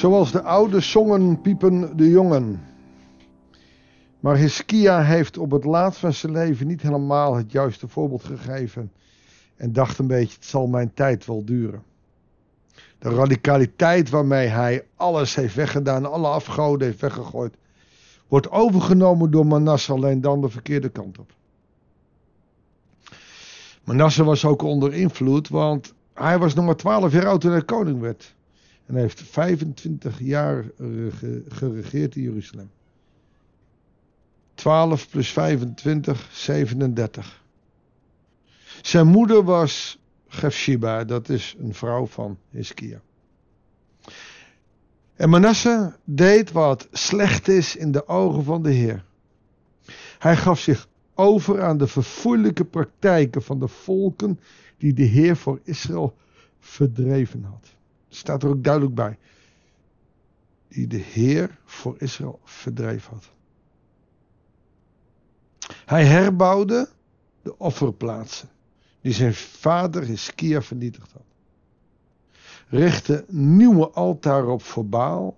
Zoals de oude zongen piepen de jongen. Maar Hiskia heeft op het laatst van zijn leven niet helemaal het juiste voorbeeld gegeven. En dacht een beetje, het zal mijn tijd wel duren. De radicaliteit waarmee hij alles heeft weggedaan, alle afgoden heeft weggegooid, wordt overgenomen door Manasseh, alleen dan de verkeerde kant op. Manasseh was ook onder invloed, want hij was nog maar 12 jaar oud toen hij koning werd. En hij heeft 25 jaar geregeerd in Jeruzalem. 12 plus 25, 37. Zijn moeder was Gefshiba, dat is een vrouw van Hiskia. En Manasse deed wat slecht is in de ogen van de Heer. Hij gaf zich over aan de verfoeilijke praktijken van de volken die de Heer voor Israël verdreven had. Staat er ook duidelijk bij. Die de Heer voor Israël verdreven had. Hij herbouwde de offerplaatsen die zijn vader Hiskia vernietigd had. Richtte nieuwe altaren op voor Baal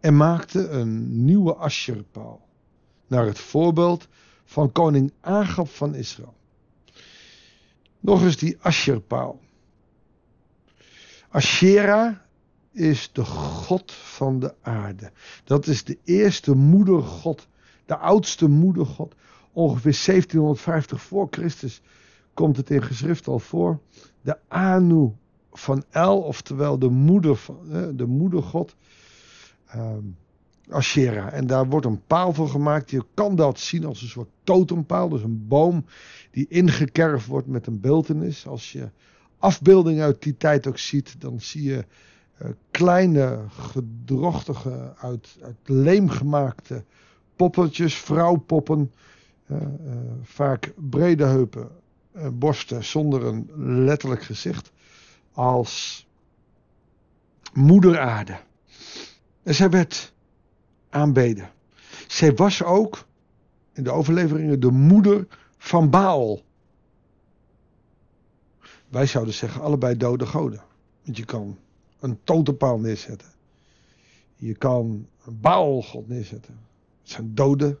en maakte een nieuwe Asherpaal. Naar het voorbeeld van koning Agab van Israël. Nog eens die Asherpaal. Ashera is de god van de aarde. Dat is de eerste moedergod, de oudste moedergod. Ongeveer 1750 voor Christus komt het in geschrift al voor. De Anu van El, oftewel de moeder van, de moedergod. Um, Ashera. En daar wordt een paal voor gemaakt. Je kan dat zien als een soort totempaal. Dus een boom die ingekerfd wordt met een beeldenis. Als je afbeeldingen uit die tijd ook ziet, dan zie je uh, kleine, gedrochtige, uit, uit leem gemaakte poppetjes, vrouwpoppen. Uh, uh, vaak brede heupen, borsten zonder een letterlijk gezicht. Als moeder aarde. En zij werd aanbeden. Zij was ook, in de overleveringen, de moeder van Baal. Wij zouden zeggen allebei dode goden. Want je kan een totempaal neerzetten. Je kan een Baalgod neerzetten. Het zijn dode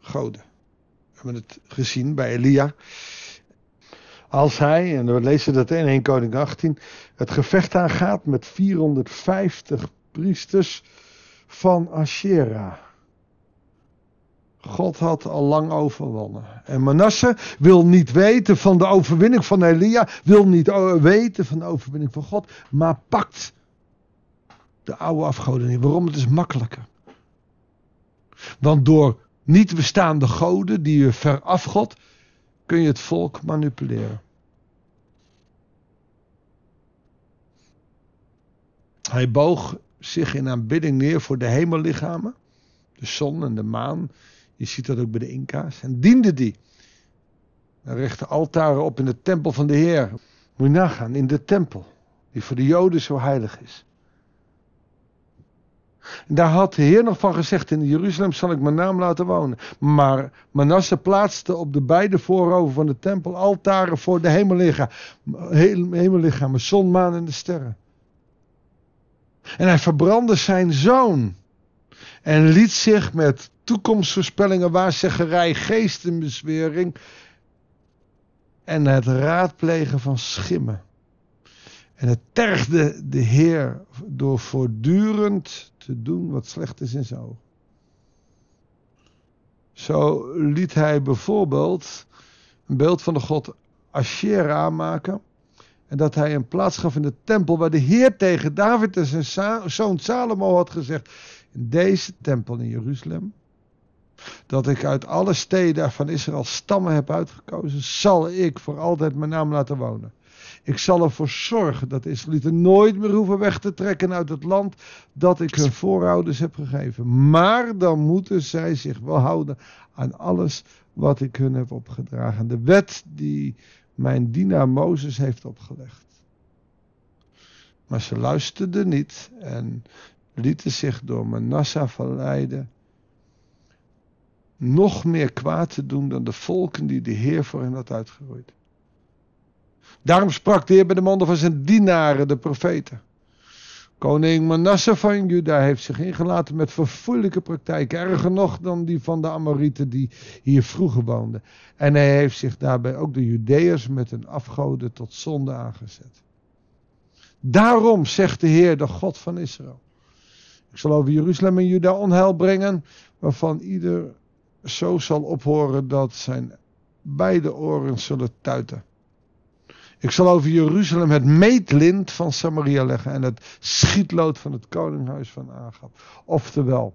goden. We hebben het gezien bij Elia. Als hij, en we lezen dat in 1 Koning 18, het gevecht aangaat met 450 priesters van Ashera. God had al lang overwonnen. En Manasse wil niet weten van de overwinning van Elia, wil niet weten van de overwinning van God, maar pakt de oude afgoden. Waarom? Het is makkelijker. Want door niet bestaande goden die je verafgod, kun je het volk manipuleren. Hij boog zich in aanbidding neer voor de hemellichamen, de zon en de maan. Je ziet dat ook bij de Inca's. En diende die. Hij richtte altaren op in de tempel van de Heer. Moet je nagaan, in de tempel, die voor de Joden zo heilig is. Daar had de Heer nog van gezegd: In Jeruzalem zal ik mijn naam laten wonen. Maar Manasse plaatste op de beide voorhoven van de tempel altaren voor de hemellichamen, hemellichamen, zon, maan en de sterren. En hij verbrandde zijn zoon. En liet zich met toekomstvoorspellingen, waarzeggerij, geestenbezwering en het raadplegen van schimmen. En het tergde de Heer door voortdurend te doen wat slecht is in zijn ogen. Zo liet hij bijvoorbeeld een beeld van de god Asherah maken. En dat hij een plaats gaf in de tempel waar de Heer tegen David en zijn zoon Salomo had gezegd. In deze tempel in Jeruzalem. Dat ik uit alle steden van Israël stammen heb uitgekozen. Zal ik voor altijd mijn naam laten wonen. Ik zal ervoor zorgen dat de Israëlieten nooit meer hoeven weg te trekken uit het land dat ik hun voorouders heb gegeven. Maar dan moeten zij zich wel houden aan alles wat ik hun heb opgedragen. De wet die mijn dienaar Mozes heeft opgelegd. Maar ze luisterden niet en lieten zich door Manasseh verleiden nog meer kwaad te doen dan de volken die de Heer voor hen had uitgeroeid. Daarom sprak de Heer bij de monden van zijn dienaren, de profeten. Koning Manasseh van Juda heeft zich ingelaten met verfoeilijke praktijken, erger nog dan die van de Amorieten die hier vroeger woonden. En hij heeft zich daarbij ook de Judeërs met een afgoden tot zonde aangezet. Daarom zegt de Heer, de God van Israël. Ik zal over Jeruzalem en Juda onheil brengen, waarvan ieder zo zal ophoren dat zijn beide oren zullen tuiten. Ik zal over Jeruzalem het meetlint van Samaria leggen en het schietlood van het koninghuis van Agab. Oftewel,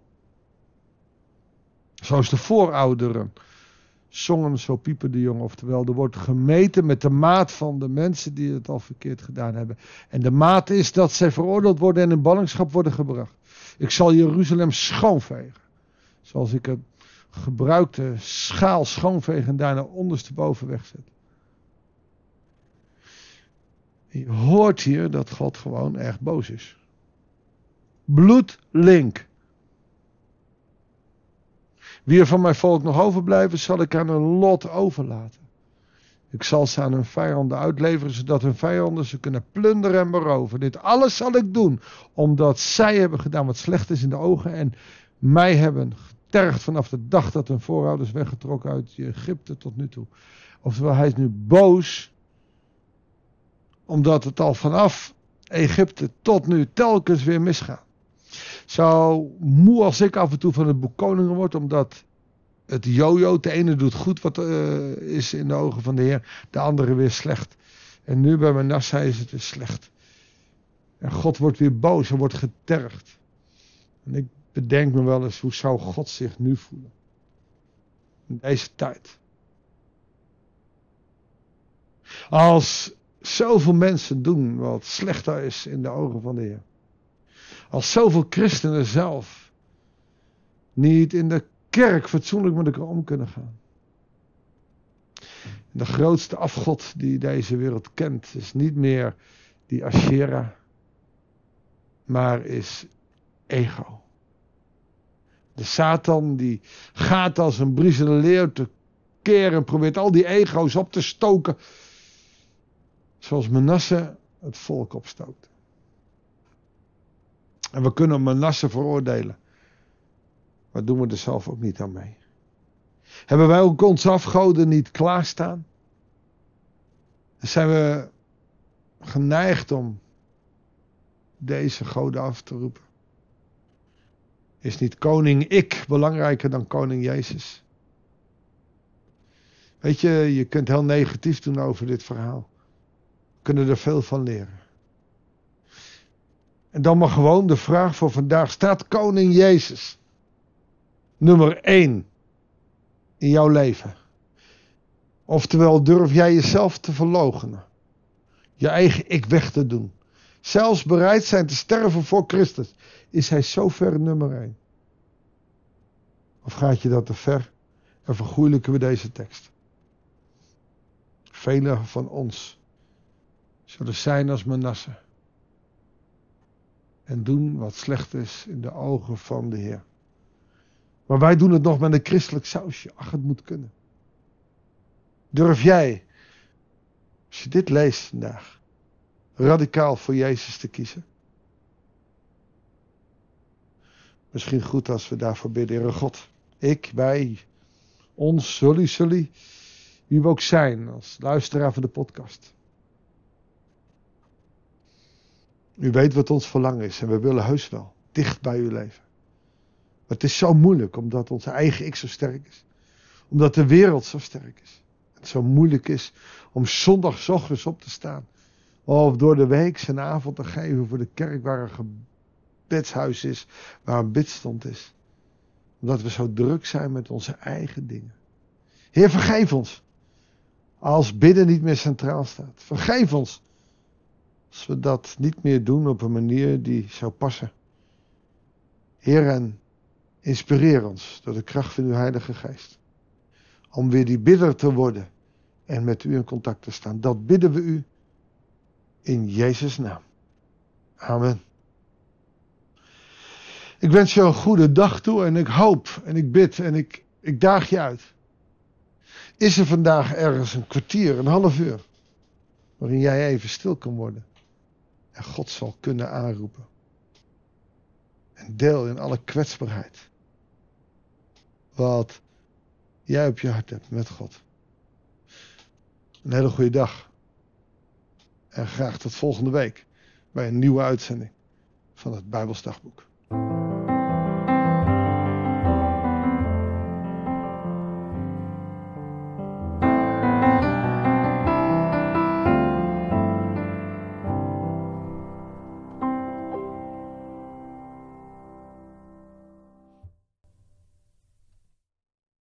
zoals de voorouderen zongen, zo piepen de jongen. Oftewel, er wordt gemeten met de maat van de mensen die het al verkeerd gedaan hebben. En de maat is dat zij veroordeeld worden en in ballingschap worden gebracht. Ik zal Jeruzalem schoonvegen. Zoals ik het gebruikte schaal schoonvegen en daarna ondersteboven wegzet. Je hoort hier dat God gewoon erg boos is. Bloedlink. Wie er van mijn volk nog overblijven, zal ik aan hun lot overlaten. Ik zal ze aan hun vijanden uitleveren, zodat hun vijanden ze kunnen plunderen en beroven. Dit alles zal ik doen, omdat zij hebben gedaan wat slecht is in de ogen en mij hebben getergd vanaf de dag dat hun voorouders weggetrokken uit Egypte tot nu toe. Oftewel, hij is nu boos omdat het al vanaf Egypte tot nu telkens weer misgaat. Zo moe als ik af en toe van het boek Koningen word, omdat het jojo, de ene doet goed wat uh, is in de ogen van de Heer, de andere weer slecht. En nu bij Manasseh is het dus slecht. En God wordt weer boos, hij wordt getergd. En ik bedenk me wel eens, hoe zou God zich nu voelen? In deze tijd. Als zoveel mensen doen wat slechter is in de ogen van de Heer. Als zoveel christenen zelf niet in de kerk fatsoenlijk met elkaar om kunnen gaan. De grootste afgod die deze wereld kent is niet meer die Asherah, maar is ego. De Satan die gaat als een briesende leeuw te keren en probeert al die ego's op te stoken Zoals Manasse het volk opstookt. En we kunnen Manasse veroordelen. Maar doen we er zelf ook niet aan mee. Hebben wij ook onze afgoden niet klaarstaan? Zijn we geneigd om deze goden af te roepen. Is niet koning ik belangrijker dan koning Jezus? Weet je, je kunt heel negatief doen over dit verhaal kunnen er veel van leren. En dan maar gewoon de vraag voor vandaag. Staat koning Jezus nummer 1 in jouw leven? Oftewel, durf jij jezelf te verloochenen? Je eigen ik weg te doen? Zelfs bereid zijn te sterven voor Christus. Is hij zo ver nummer 1? Of gaat je dat te ver en vergoeilijken we deze tekst? Velen van ons zullen zijn als Manasse. En doen wat slecht is in de ogen van de Heer. Maar wij doen het nog met een christelijk sausje. Ach, het moet kunnen. Durf jij, als je dit leest vandaag, radicaal voor Jezus te kiezen? Misschien goed als we daarvoor bidden, Heere God. Ik, wij, ons, zullen, zullen, wie we ook zijn als luisteraar van de podcast. U weet wat ons verlangen is en we willen heus wel dicht bij u leven. Maar het is zo moeilijk omdat onze eigen ik zo sterk is. Omdat de wereld zo sterk is. Het zo moeilijk is om zondag ochtends op te staan. Of door de week zijn avond te geven voor de kerk waar een gebedshuis is, waar een bidstond is. Omdat we zo druk zijn met onze eigen dingen. Heer, vergeef ons. Als bidden niet meer centraal staat. Vergeef ons als we dat niet meer doen op een manier die zou passen. Heer, en inspireer ons door de kracht van uw Heilige Geest. Om weer die bidder te worden en met u in contact te staan. Dat bidden we u in Jezus' naam. Amen. Ik wens je een goede dag toe en ik hoop en ik bid en ik, ik daag je uit. Is er vandaag ergens een kwartier, een half uur, waarin jij even stil kan worden? en God zal kunnen aanroepen. En deel in alle kwetsbaarheid. Wat jij op je hart hebt met God. Een hele goede dag. En graag tot volgende week bij een nieuwe uitzending van het Bijbelsdagboek.